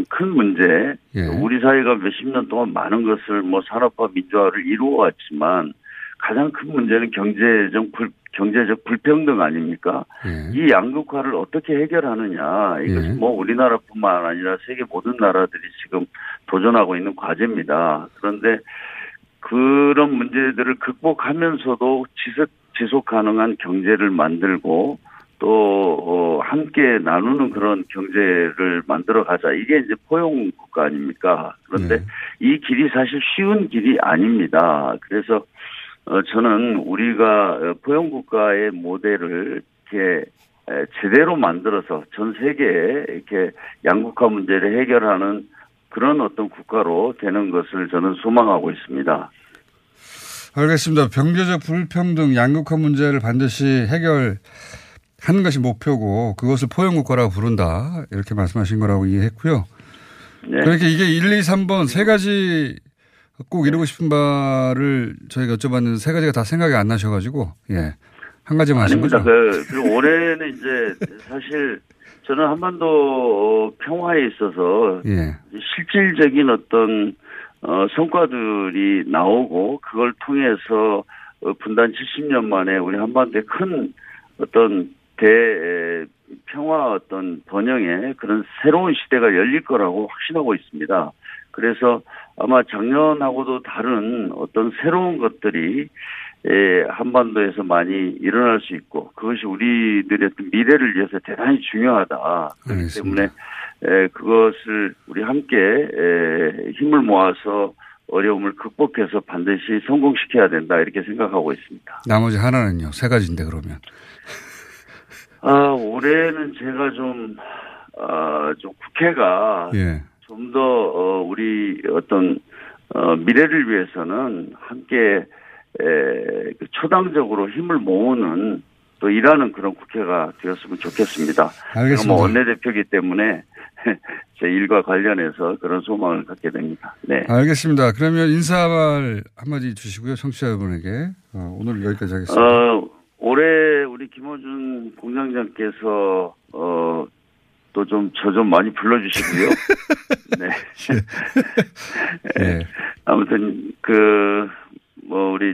큰 문제, 예. 우리 사회가 몇십 년 동안 많은 것을 뭐 산업화 민주화를 이루어왔지만 가장 큰 문제는 경제적 불, 경제적 불평등 아닙니까? 이 양극화를 어떻게 해결하느냐 이것이 예. 뭐 우리나라뿐만 아니라 세계 모든 나라들이 지금 도전하고 있는 과제입니다. 그런데 그런 문제들을 극복하면서도 지속 지속 가능한 경제를 만들고 또 어, 함께 나누는 그런 경제를 만들어 가자. 이게 이제 포용 국가 아닙니까? 그런데 이 길이 사실 쉬운 길이 아닙니다. 그래서 어, 저는 우리가 어, 포용 국가의 모델을 이렇게 에, 제대로 만들어서 전 세계에 이렇게 양극화 문제를 해결하는 그런 어떤 국가로 되는 것을 저는 소망하고 있습니다. 알겠습니다. 경제적 불평등, 양극화 문제를 반드시 해결 하는 것이 목표고 그것을 포용국가라고 부른다. 이렇게 말씀하신 거라고 이해했고요. 네. 그러니까 이게 1, 2, 3번 세 가지 꼭 이루고 싶은 바를 저희가 여쭤봤는데 세 가지가 다 생각이 안 나셔가지고 예. 한 가지만 하신. 거죠? 그, 그리고 올해는 이제 사실 저는 한반도 평화에 있어서 예. 실질적인 어떤 어, 성과들이 나오고 그걸 통해서 어, 분단 70년 만에 우리 한반도에 큰 어떤 대 에, 평화 어떤 번영의 그런 새로운 시대가 열릴 거라고 확신하고 있습니다. 그래서 아마 작년하고도 다른 어떤 새로운 것들이 에, 한반도에서 많이 일어날 수 있고 그것이 우리들의 미래를 위해서 대단히 중요하다. 그렇기 때문에 에, 그것을 우리 함께 에, 힘을 모아서 어려움을 극복해서 반드시 성공시켜야 된다 이렇게 생각하고 있습니다. 나머지 하나는요. 세 가지인데 그러면. 아 올해는 제가 좀 아, 좀 국회가 예. 좀더 어, 우리 어떤 어, 미래를 위해서는 함께 에, 그 초당적으로 힘을 모으는 또 일하는 그런 국회가 되었으면 좋겠습니다. 알겠습니다. 뭐 원내대표이기 때문에 (laughs) 제 일과 관련해서 그런 소망을 갖게 됩니다. 네. 알겠습니다. 그러면 인사말 한마디 주시고요. 청취자 여러분에게. 어, 오늘 여기까지 하겠습니다. 어, 올해 우리 김호준 공장장께서 어, 또 좀 저좀 많이 불러주시고요. (laughs) 네. (laughs) 예. 아무튼 그 뭐 우리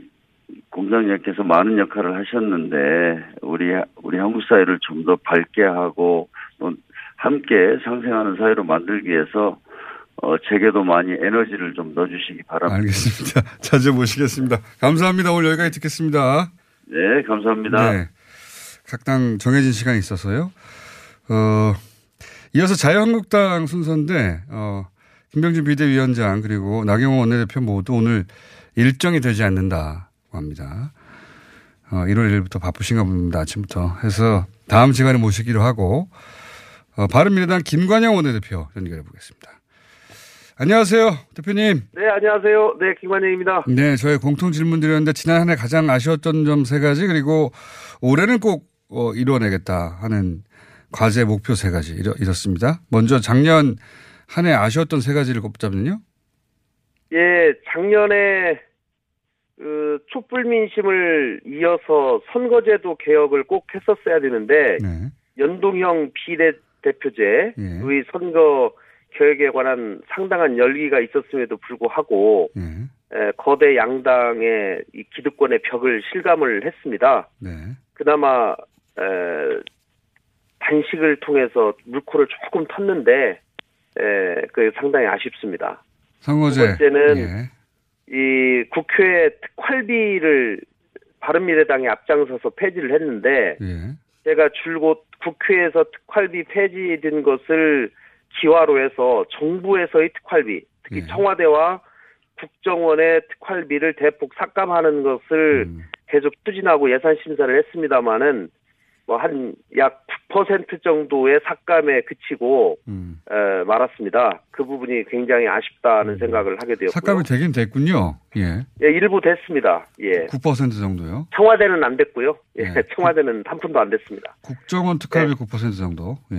공장장께서 많은 역할을 하셨는데 우리 우리 한국 사회를 좀 더 밝게 하고 또 함께 상생하는 사회로 만들기 위해서 어 제게도 많이 에너지를 좀 넣어주시기 바랍니다. 알겠습니다. (laughs) 자주 모시겠습니다. 감사합니다. 오늘 여기까지 듣겠습니다. 네, 감사합니다. 네. 각당 정해진 시간이 있어서요. 어, 이어서 자유한국당 순서인데, 어, 김병준 비대위원장 그리고 나경원 원내대표 모두 오늘 일정이 되지 않는다고 합니다. 어, 1월 1일부터 바쁘신가 봅니다. 아침부터. 해서 다음 시간에 모시기로 하고, 어, 바른미래당 김관영 원내대표 연결해 보겠습니다. 안녕하세요, 대표님. 네, 안녕하세요. 네, 김관영입니다. 네, 저희 공통 질문 드렸는데 지난 한 해 가장 아쉬웠던 점 세 가지 그리고 올해는 꼭 어, 이뤄내겠다 하는 과제 목표 세 가지 이렇, 이렇습니다. 먼저 작년 한 해 아쉬웠던 세 가지를 꼽자면요. 예, 작년에 그 촛불 민심을 이어서 선거제도 개혁을 꼭 했었어야 되는데 네. 연동형 비례대표제의 예. 선거 개혁에 관한 상당한 열기가 있었음에도 불구하고 예. 에, 거대 양당의 이 기득권의 벽을 실감을 했습니다. 네. 그나마 에, 단식을 통해서 물꼬를 조금 텄는데 에, 그 상당히 아쉽습니다. 선거제. 두 번째는 예. 이 국회 특활비를 바른미래당이 앞장서서 폐지를 했는데 예. 제가 줄곧 국회에서 특활비 폐지된 것을 기화로 해서 정부에서의 특활비, 특히 예. 청와대와 국정원의 특활비를 대폭 삭감하는 것을 음. 계속 추진하고 예산 심사를 했습니다마는 뭐 한 약 9% 정도의 삭감에 그치고 음. 에, 말았습니다. 그 부분이 굉장히 아쉽다는 생각을 하게 되었고요. 삭감이 되긴 됐군요. 예. 예, 일부 됐습니다. 예. 9% 정도요. 청와대는 안 됐고요. 예, 네. 청와대는 한 푼도 안 됐습니다. 국정원 특활비 9% 정도. 예.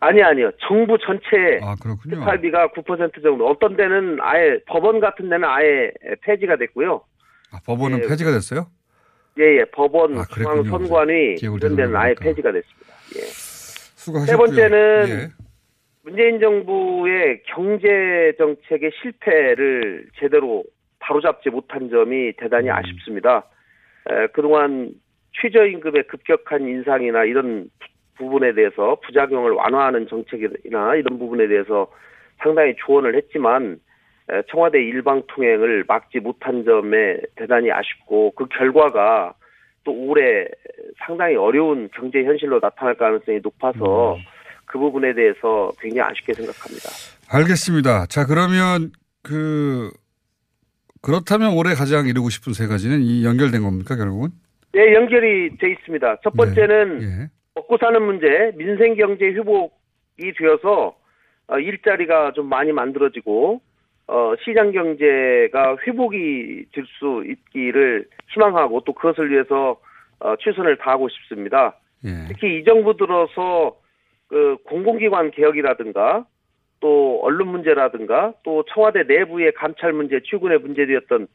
아니 아니요. 정부 전체 아, 그렇군요. 특활비가 9% 정도. 어떤 데는 아예 법원 같은 데는 아예 폐지가 됐고요. 아, 법원은 예. 폐지가 됐어요? 예, 예. 법원, 아. 중앙선관위 이런 데는 아예. 폐지가 됐습니다. 예. 수고하셨고요. 세 번째는 예. 문재인 정부의 경제 정책의 실패를 제대로 바로잡지 못한 점이 음. 대단히 아쉽습니다. 에, 그동안 최저임금의 급격한 인상이나 이런 부분에 대해서 부작용을 완화하는 정책이나 이런 부분에 대해서 상당히 조언을 했지만 에, 청와대 일방 통행을 막지 못한 점에 대단히 아쉽고 그 결과가 또 올해 상당히 어려운 경제 현실로 나타날 가능성이 높아서 음. 그 부분에 대해서 굉장히 아쉽게 생각합니다. 알겠습니다. 자, 그러면 그 그렇다면 올해 가장 이루고 싶은 세 가지는 이 연결된 겁니까, 결국은? 네, 연결이 돼 있습니다. 첫 번째는 예. 먹고 사는 문제, 민생 경제 회복이 되어서 어, 일자리가 좀 많이 만들어지고 어, 시장 경제가 회복이 될 수 있기를 희망하고 또 그것을 위해서 어, 최선을 다하고 싶습니다. 예. 특히 이 정부 들어서 그 공공기관 개혁이라든가 또 언론 문제라든가 또 청와대 내부의 감찰 문제, 출근의 문제되었던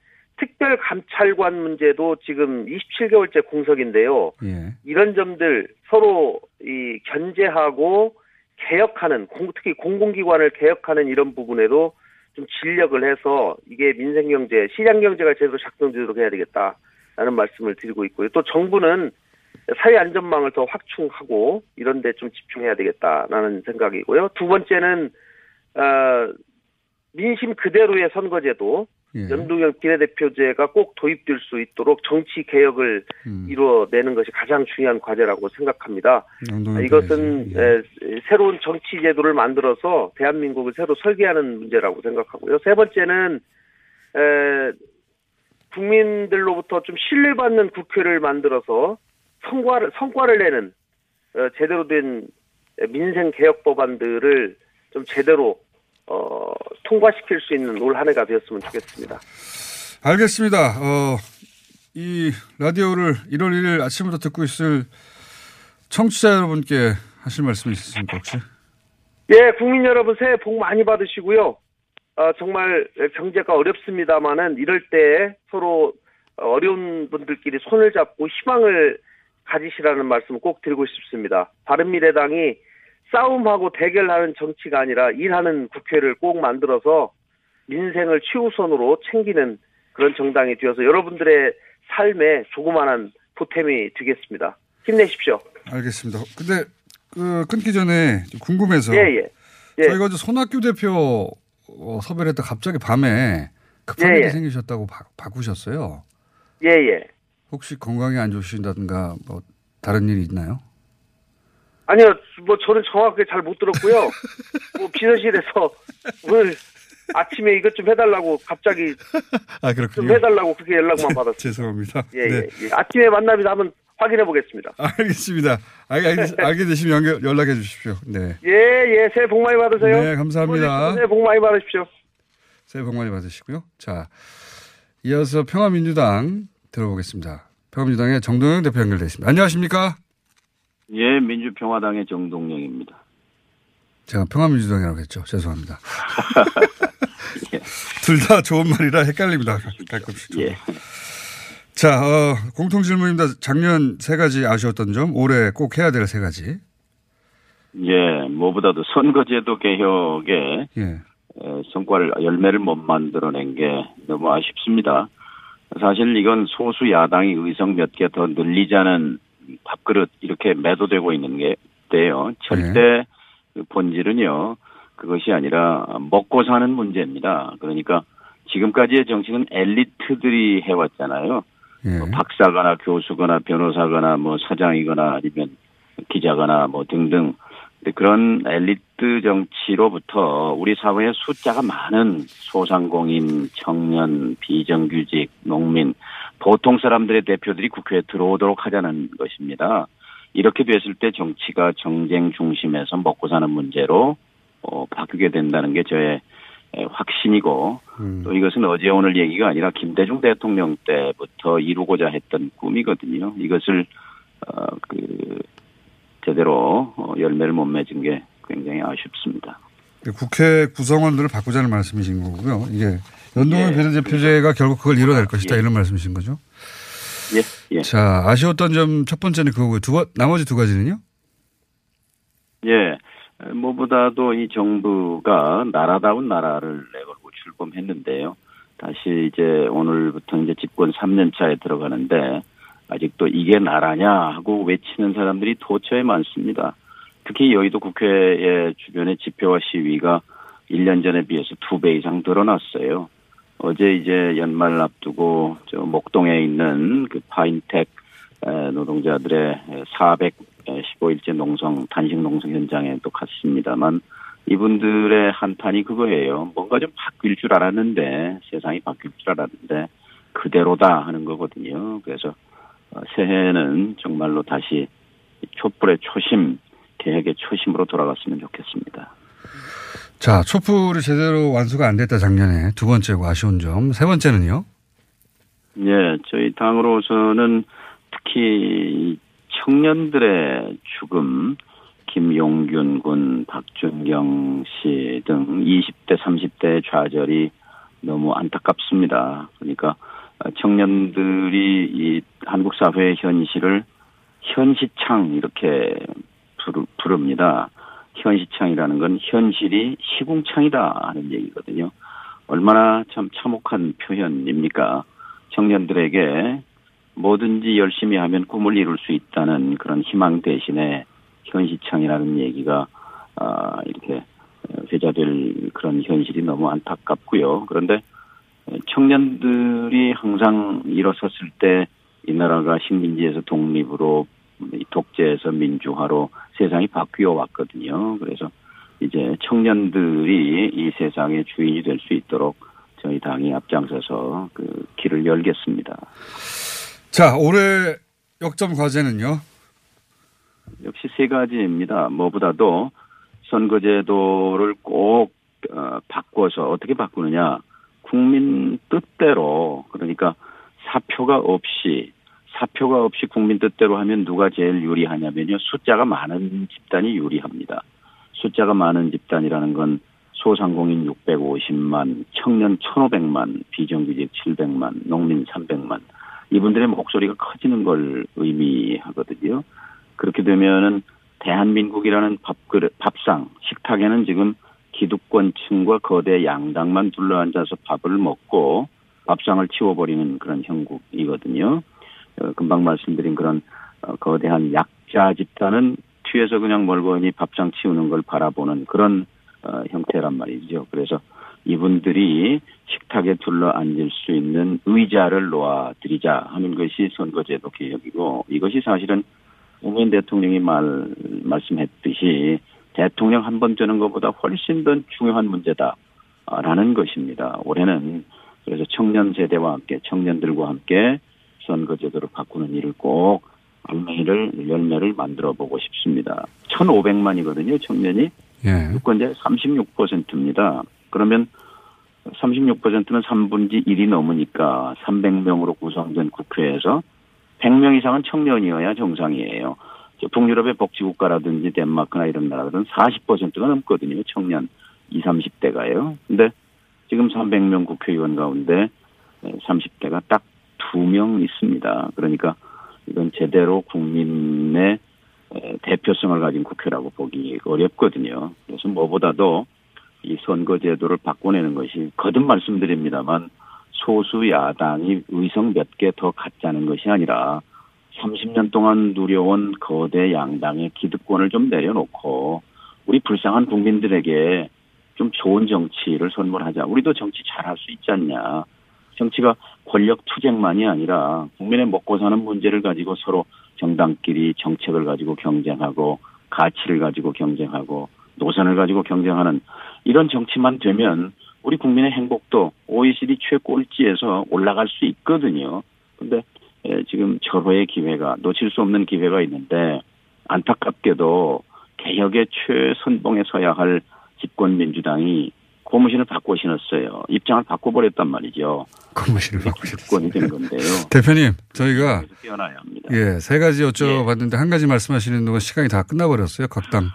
특별 감찰관 문제도 지금 27개월째 공석인데요. 예. 이런 점들 서로 이 견제하고 개혁하는 공- 특히 공공기관을 개혁하는 이런 부분에도 좀 진력을 해서 이게 민생 경제, 시장 경제가 제대로 작동되도록 해야 되겠다라는 말씀을 드리고 있고요. 또 정부는 사회 안전망을 더 확충하고 이런 데 좀 집중해야 되겠다라는 생각이고요. 두 번째는 어, 민심 그대로의 선거제도 예. 연동형 비례대표제가 꼭 도입될 수 있도록 정치 개혁을 음. 이루어내는 것이 가장 중요한 과제라고 생각합니다. 아, 이것은 에, 새로운 정치 제도를 만들어서 대한민국을 새로 설계하는 문제라고 생각하고요. 세 번째는 에, 국민들로부터 좀 신뢰받는 국회를 만들어서 성과를 성과를 내는 어, 제대로 된 민생 개혁 법안들을 좀 제대로 어, 통과시킬 수 있는 올 한 해가 되었으면 좋겠습니다. 알겠습니다. 어, 이 라디오를 1월 1일 아침부터 듣고 있을 청취자 여러분께 하실 말씀 있으십니까, 혹시? 예, 국민 여러분 새해 복 많이 받으시고요. 어, 정말 경제가 어렵습니다만은 이럴 때 서로 어려운 분들끼리 손을 잡고 희망을 가지시라는 말씀을 꼭 드리고 싶습니다. 바른미래당이 싸움하고 대결하는 정치가 아니라 일하는 국회를 꼭 만들어서 민생을 최우선으로 챙기는 그런 정당이 되어서 여러분들의 삶에 조그마한 보탬이 되겠습니다. 힘내십시오. 알겠습니다. 근데 그 끊기 전에 궁금해서 예, 예. 예. 저희가 어제 손학규 대표 어, 섭외를 했다 갑자기 밤에 급한 예, 일이 예. 생기셨다고 바, 바꾸셨어요. 예, 예. 혹시 건강이 안 좋으신다든가 뭐 다른 일이 있나요? 아니요, 뭐 저는 정확하게 잘 못 들었고요. 뭐 비서실에서 오늘 아침에 이것 좀 해달라고 갑자기 아좀 그렇군요. 해달라고 그렇게 연락만 (laughs) 받았어요. 죄송합니다. 예, 네. 예, 예. 아침에 만나면 한번 확인해 보겠습니다. 알겠습니다. 알, 알, (laughs) 알게 되시면 연결, 연락해 주십시오. 네. 예, 예. 새해 복 많이 받으세요. 네, 감사합니다. 새해 복 많이 받으십시오. 새해 복 많이 받으시고요. 자, 이어서 평화민주당 들어보겠습니다. 평화민주당의 정동영 대표 연결되어 있습니다. 안녕하십니까? 예, 민주평화당의 정동영입니다. 제가 평화민주당이라고 했죠. 죄송합니다. (laughs) 둘다 좋은 말이라 헷갈립니다. 가끔씩. 예. 자, 어, 공통 질문입니다. 작년 세 가지 아쉬웠던 점, 올해 꼭 해야 될 세 가지. 예, 무엇보다도 선거제도 개혁에 예. 에, 성과를 열매를 못 만들어낸 게 너무 아쉽습니다. 사실 이건 소수 야당이 의석 몇 개 더 늘리자는 밥그릇 이렇게 매도되고 있는 게 돼요. 절대 그 본질은요. 그것이 아니라 먹고 사는 문제입니다. 그러니까 지금까지의 정치는 엘리트들이 해왔잖아요. 예. 뭐 박사거나 교수거나 변호사거나 뭐 사장이거나 아니면 기자거나 뭐 등등 그런 엘리트 정치로부터 우리 사회에 숫자가 많은 소상공인, 청년, 비정규직, 농민, 보통 사람들의 대표들이 국회에 들어오도록 하자는 것입니다. 이렇게 됐을 때 정치가 정쟁 중심에서 먹고 사는 문제로 어, 바뀌게 된다는 게 저의 에, 확신이고 또 이것은 어제 오늘 얘기가 아니라 김대중 대통령 때부터 이루고자 했던 꿈이거든요. 이것을 어, 그 제대로 어, 열매를 못 맺은 게 굉장히 아쉽습니다. 국회 구성원들을 바꾸자는 말씀이신 거고요. 이게 연동형 예. 비례대표제가 결국 그걸 이뤄낼 것이다 이런 말씀이신 거죠. 예, 예. 자 아쉬웠던 점 첫 번째는 그거고요. 두 번, 나머지 두 가지는요? 예. 무엇보다도 이 정부가 나라다운 나라를 내걸고 출범했는데요. 다시 이제 오늘부터 이제 집권 3년 차에 들어가는데 아직도 이게 나라냐 하고 외치는 사람들이 도처에 많습니다. 특히 여의도 국회의 주변의 집회와 시위가 1년 전에 비해서 두배 이상 늘어났어요. 어제 이제 연말 앞두고 저 목동에 있는 그 파인텍 에, 노동자들의 415일째 농성 단식 농성 현장에 또 갔습니다만 이분들의 한탄이 그거예요. 뭔가 좀 바뀔 줄 알았는데 세상이 바뀔 줄 알았는데 그대로다 하는 거거든요. 그래서 어, 새해에는 정말로 다시 촛불의 초심, 계획의 초심으로 돌아갔으면 좋겠습니다. 자 촛불이 제대로 완수가 안 됐다 작년에 두 번째고 아쉬운 점. 세 번째는요? 예, 저희 당으로서는 특히 청년들의 죽음, 김용균 군, 박준경 씨 등 20대, 30대의 좌절이 너무 안타깝습니다. 그러니까 청년들이 이 한국 사회의 현실을 현시창 이렇게 부릅니다. 현시창이라는 건 현실이 시궁창이다 하는 얘기거든요. 얼마나 참 참혹한 표현입니까? 청년들에게 뭐든지 열심히 하면 꿈을 이룰 수 있다는 그런 희망 대신에 현시창이라는 얘기가 아 이렇게 회자될 그런 현실이 너무 안타깝고요. 그런데 청년들이 항상 일어섰을 때 이 나라가 식민지에서 독립으로 독재에서 민주화로 세상이 바뀌어 왔거든요. 그래서 이제 청년들이 이 세상의 주인이 될 수 있도록 저희 당이 앞장서서 그 길을 열겠습니다. 자 올해 역점 과제는요? 역시 세 가지입니다. 뭐보다도 선거제도를 꼭 어, 바꿔서 어떻게 바꾸느냐? 국민 뜻대로 그러니까 사표가 없이 사표가 없이 국민 뜻대로 하면 누가 제일 유리하냐면요. 숫자가 많은 집단이 유리합니다. 숫자가 많은 집단이라는 건 소상공인 650만, 청년 1,500만, 비정규직 700만, 농민 300만. 이분들의 목소리가 커지는 걸 의미하거든요. 그렇게 되면은 대한민국이라는 밥그릇, 밥상, 식탁에는 지금 기득권층과 거대 양당만 둘러앉아서 밥을 먹고 밥상을 치워버리는 그런 형국이거든요. 어, 금방 말씀드린 그런 어, 거대한 약자 집단은 뒤에서 그냥 멀거니 밥상 치우는 걸 바라보는 그런 어, 형태란 말이죠. 그래서 이분들이 식탁에 둘러 앉을 수 있는 의자를 놓아드리자 하는 것이 선거제도 개혁이고 이것이 사실은 노무현 대통령이 말 말씀했듯이 대통령 한 번 되는 것보다 훨씬 더 중요한 문제다라는 것입니다. 올해는 그래서 청년 세대와 함께 청년들과 함께 선거제도를 바꾸는 일을 꼭 열매를 열매를 만들어 보고 싶습니다. 1,500만이거든요, 청년이. 예. 유권자의 36%입니다. 그러면 36%면 3분지 1이 넘으니까 300명으로 구성된 국회에서 100명 이상은 청년이어야 정상이에요. 저 북유럽의 복지국가라든지 덴마크나 이런 나라들은 40%가 넘거든요. 청년 20, 30대가요. 근데 지금 300명 국회의원 가운데 30대가 딱 2명 있습니다. 그러니까 이건 제대로 국민의 대표성을 가진 국회라고 보기 어렵거든요. 그래서 무엇보다도 이 선거제도를 바꿔내는 것이 거듭 말씀드립니다만 소수 야당이 의석 몇 개 더 갖자는 것이 아니라 30년 동안 누려온 거대 양당의 기득권을 좀 내려놓고 우리 불쌍한 국민들에게 좀 좋은 정치를 선물하자. 우리도 정치 잘할 수 있지 않냐. 정치가 권력 투쟁만이 아니라 국민의 먹고 사는 문제를 가지고 서로 정당끼리 정책을 가지고 경쟁하고 가치를 가지고 경쟁하고 노선을 가지고 경쟁하는 이런 정치만 되면 우리 국민의 행복도 OECD 최꼴찌에서 올라갈 수 있거든요. 근데 에, 지금 절호의 기회가 놓칠 수 없는 기회가 있는데 안타깝게도 개혁의 최선봉에 서야 할 집권 민주당이 고무신을 바꿔 신었어요. 입장을 바꿔버렸단 말이죠. 고무신을 바꿔 집권이 된 건데요. (laughs) 대표님, 저희가 합니다. 예, 세 가지 여쭤봤는데 한 가지 말씀하시는 동안 시간이 다 끝나버렸어요. 각당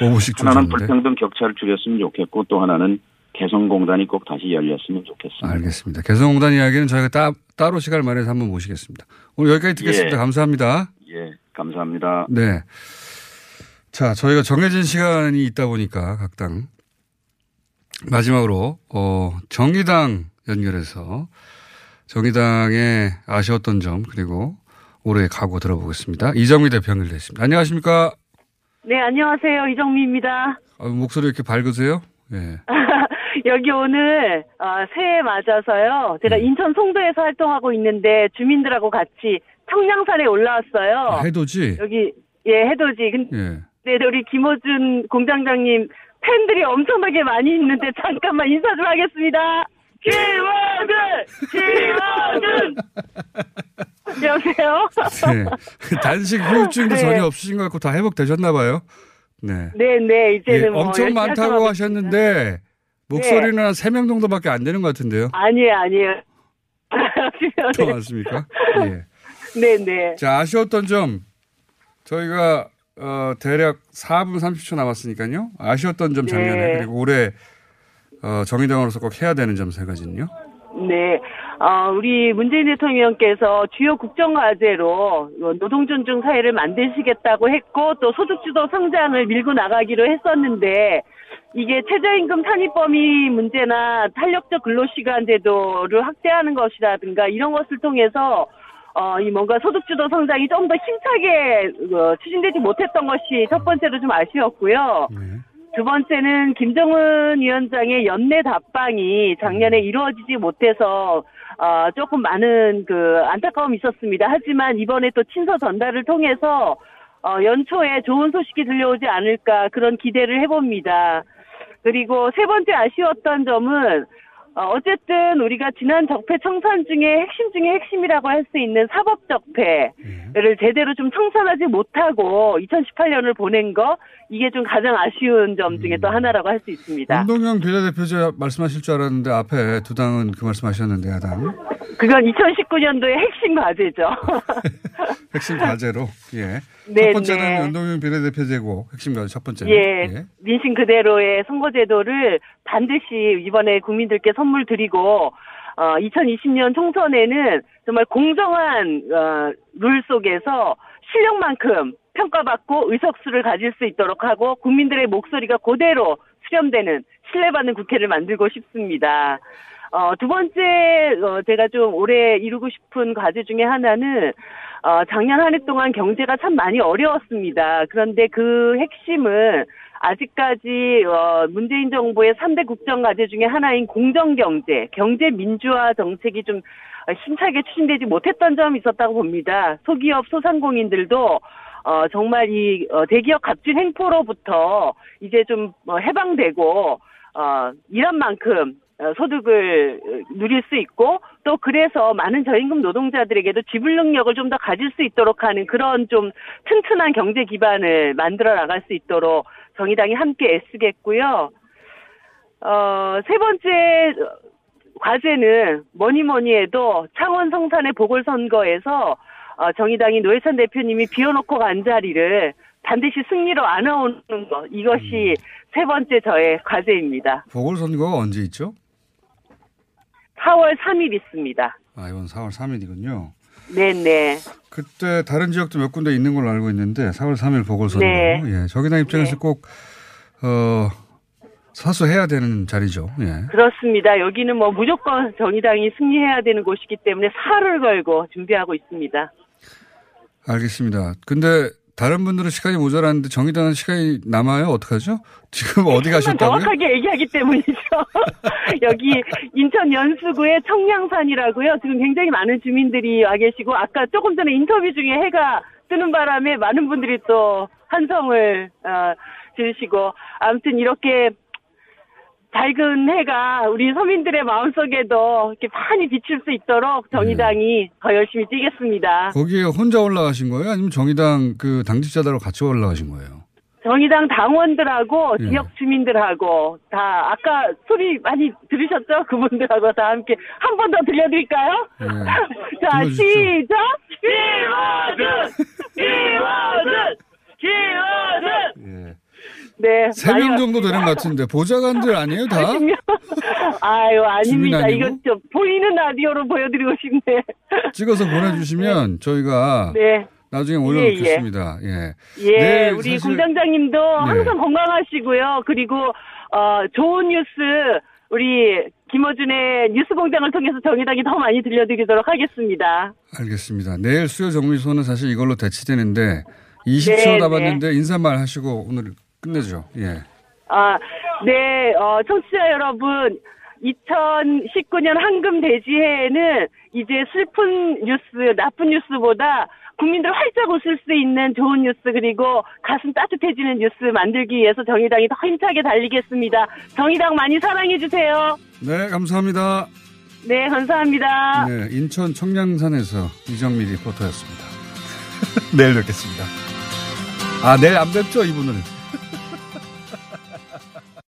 5분씩 (laughs) 하나는 주셨는데. 불평등 격차를 줄였으면 좋겠고 또 하나는 개성공단이 꼭 다시 열렸으면 좋겠습니다. 알겠습니다. 개성공단 이야기는 저희가 따, 따로 시간을 마련해서 한번 모시겠습니다. 오늘 여기까지 듣겠습니다. 예. 감사합니다. 예, 감사합니다. 네. 자, 저희가 정해진 시간이 있다 보니까 각당 마지막으로 어 정의당 연결해서 정의당의 아쉬웠던 점 그리고 올해 각오 들어보겠습니다. 이정미 대표 연결됐습니다. 안녕하십니까? 네, 안녕하세요. 이정미입니다. 아, 목소리 이렇게 밝으세요? 예. (laughs) 여기 오늘 어, 새해 맞아서요. 제가 네. 인천 송도에서 활동하고 있는데 주민들하고 같이 청량산에 올라왔어요. 아, 해돋이? 여기 예 해돋이. 근데 예. 우리 김호준 공장장님 팬들이 엄청나게 많이 있는데 잠깐만 인사 좀 하겠습니다. 김호준, 김호준. 여보세요. 네. 단식 후유증도 (laughs) 네. 전혀 없으신 것 같고 다 회복되셨나 봐요. 네. 네, 네. 이제는 예, 뭐 엄청 많다고 하셨는데 목소리는 한 3명 정도밖에 안 되는 것 같은데요. 아니에요, 아니에요. (laughs) 더 많습니까? 예. 네, 네. 자, 아쉬웠던 점 저희가 어, 대략 4분 30초 남았으니까요. 아쉬웠던 점 작년에 네. 그리고 올해 어, 정의당으로서 꼭 해야 되는 점 세 가지는요. 네. 어, 우리 문재인 대통령께서 주요 국정과제로 노동 존중 사회를 만드시겠다고 했고 또 소득주도 성장을 밀고 나가기로 했었는데 이게 최저임금 산입 범위 문제나 탄력적 근로시간 제도를 확대하는 것이라든가 이런 것을 통해서 어, 이 뭔가 소득주도 성장이 좀 더 힘차게 어, 추진되지 못했던 것이 첫 번째로 좀 아쉬웠고요. 두 번째는 김정은 위원장의 연내 답방이 작년에 이루어지지 못해서 어, 조금 많은 그 안타까움이 있었습니다. 하지만 이번에 또 친서 전달을 통해서 어, 연초에 좋은 소식이 들려오지 않을까 그런 기대를 해봅니다. 그리고 세 번째 아쉬웠던 점은 어, 어쨌든 우리가 지난 적폐 청산 중에 핵심 중에 핵심이라고 할 수 있는 사법 적폐를 제대로 좀 청산하지 못하고 2018년을 보낸 거 이게 좀 가장 아쉬운 점 중에 또 하나라고 할 수 있습니다. 운동형 비례대표제 말씀하실 줄 알았는데 앞에 두 당은 그 말씀하셨는데 야당 그건 2019년도의 핵심 과제죠. (laughs) 핵심 과제로 예. 네, 첫 번째는 네. 운동형 비례대표 제고 핵심 과제 첫 번째는 예, 민심 그대로의 선거제도를 반드시 이번에 국민들께 선물 드리고 어, 2020년 총선에는 정말 공정한 어, 룰 속에서 실력만큼 평가받고 의석수를 가질 수 있도록 하고 국민들의 목소리가 그대로 수렴되는 신뢰받는 국회를 만들고 싶습니다. 어, 두 번째, 어, 제가 좀 올해 이루고 싶은 과제 중에 하나는, 어, 작년 한 해 동안 경제가 참 많이 어려웠습니다. 그런데 그 핵심은 아직까지, 어, 문재인 정부의 3대 국정 과제 중에 하나인 공정 경제, 경제 민주화 정책이 좀 힘차게 추진되지 못했던 점이 있었다고 봅니다. 소기업, 소상공인들도 어, 정말 이 어, 대기업 갑질 행포로부터 이제 좀 어, 해방되고 어, 일한 만큼 어, 소득을 어, 누릴 수 있고 또 그래서 많은 저임금 노동자들에게도 지불 능력을 좀 더 가질 수 있도록 하는 그런 좀 튼튼한 경제 기반을 만들어 나갈 수 있도록 정의당이 함께 애쓰겠고요. 어, 세 번째 과제는 뭐니 뭐니 해도 창원 성산의 보궐선거에서 어, 정의당이 노회찬 대표님이 비워놓고 간 자리를 반드시 승리로 안아오는 것 이것이 세 번째 저의 과제입니다. 보궐선거가 언제 있죠? 4월 3일 있습니다. 아 이번 4월 3일이군요. 네네. 그때 다른 지역도 몇 군데 있는 걸로 알고 있는데 4월 3일 보궐선거. 네. 예, 정의당 입장에서 꼭 어, 사수해야 되는 자리죠. 예. 그렇습니다. 여기는 뭐 무조건 정의당이 승리해야 되는 곳이기 때문에 살을 걸고 준비하고 있습니다. 알겠습니다. 근데 다른 분들은 시간이 모자라는데 정의당은 시간이 남아요? 어떡하죠? 지금 어디 가셨다고요? 정확하게 얘기하기 때문이죠. (laughs) 여기 인천 연수구의 청량산이라고요. 지금 굉장히 많은 주민들이 와 계시고 아까 조금 전에 인터뷰 중에 해가 뜨는 바람에 많은 분들이 또 한성을 어, 지르시고 아무튼 이렇게 밝은 해가 우리 서민들의 마음속에도 이렇게 많이 비칠 수 있도록 정의당이 더 열심히 뛰겠습니다. 거기에 혼자 올라가신 거예요? 아니면 정의당 그 당직자들하고 같이 올라가신 거예요? 정의당 당원들하고 예. 지역 주민들하고 다 아까 소리 많이 들으셨죠? 그분들하고 다 함께 한 번 더 들려드릴까요? (laughs) 자 예. 들려주십시오. 시작. 기워준 기워준 기워준. 네. 세명 많이 정도 되는 것 같은데 보좌관들 아니에요 다? 아유 아닙니다. 이거 좀 보이는 라디오로 보여드리고 싶네. 찍어서 보내주시면 저희가 네. 나중에 올려놓겠습니다. 예. 예, 내일 우리 사실- 공장장님도 네. 항상 건강하시고요. 그리고 어 좋은 뉴스 우리 김어준의 뉴스공장을 통해서 정의당이 더 많이 들려드리도록 하겠습니다. 알겠습니다. 내일 수요 정미소는 사실 이걸로 대치되는데 20초 네, 남았는데 인사말 하시고 오늘 끝내죠. 예. 아, 네, 어, 청취자 여러분, 2019년 황금 대지해에는 이제 슬픈 뉴스, 나쁜 뉴스보다 국민들 활짝 웃을 수 있는 좋은 뉴스 그리고 가슴 따뜻해지는 뉴스 만들기 위해서 정의당이 더 힘차게 달리겠습니다. 정의당 많이 사랑해 주세요. 네, 감사합니다. 네, 감사합니다. 네, 인천 청량산에서 이정미 리포터였습니다. (laughs) 내일 뵙겠습니다. 아, 내일 안 뵙죠, 이분은.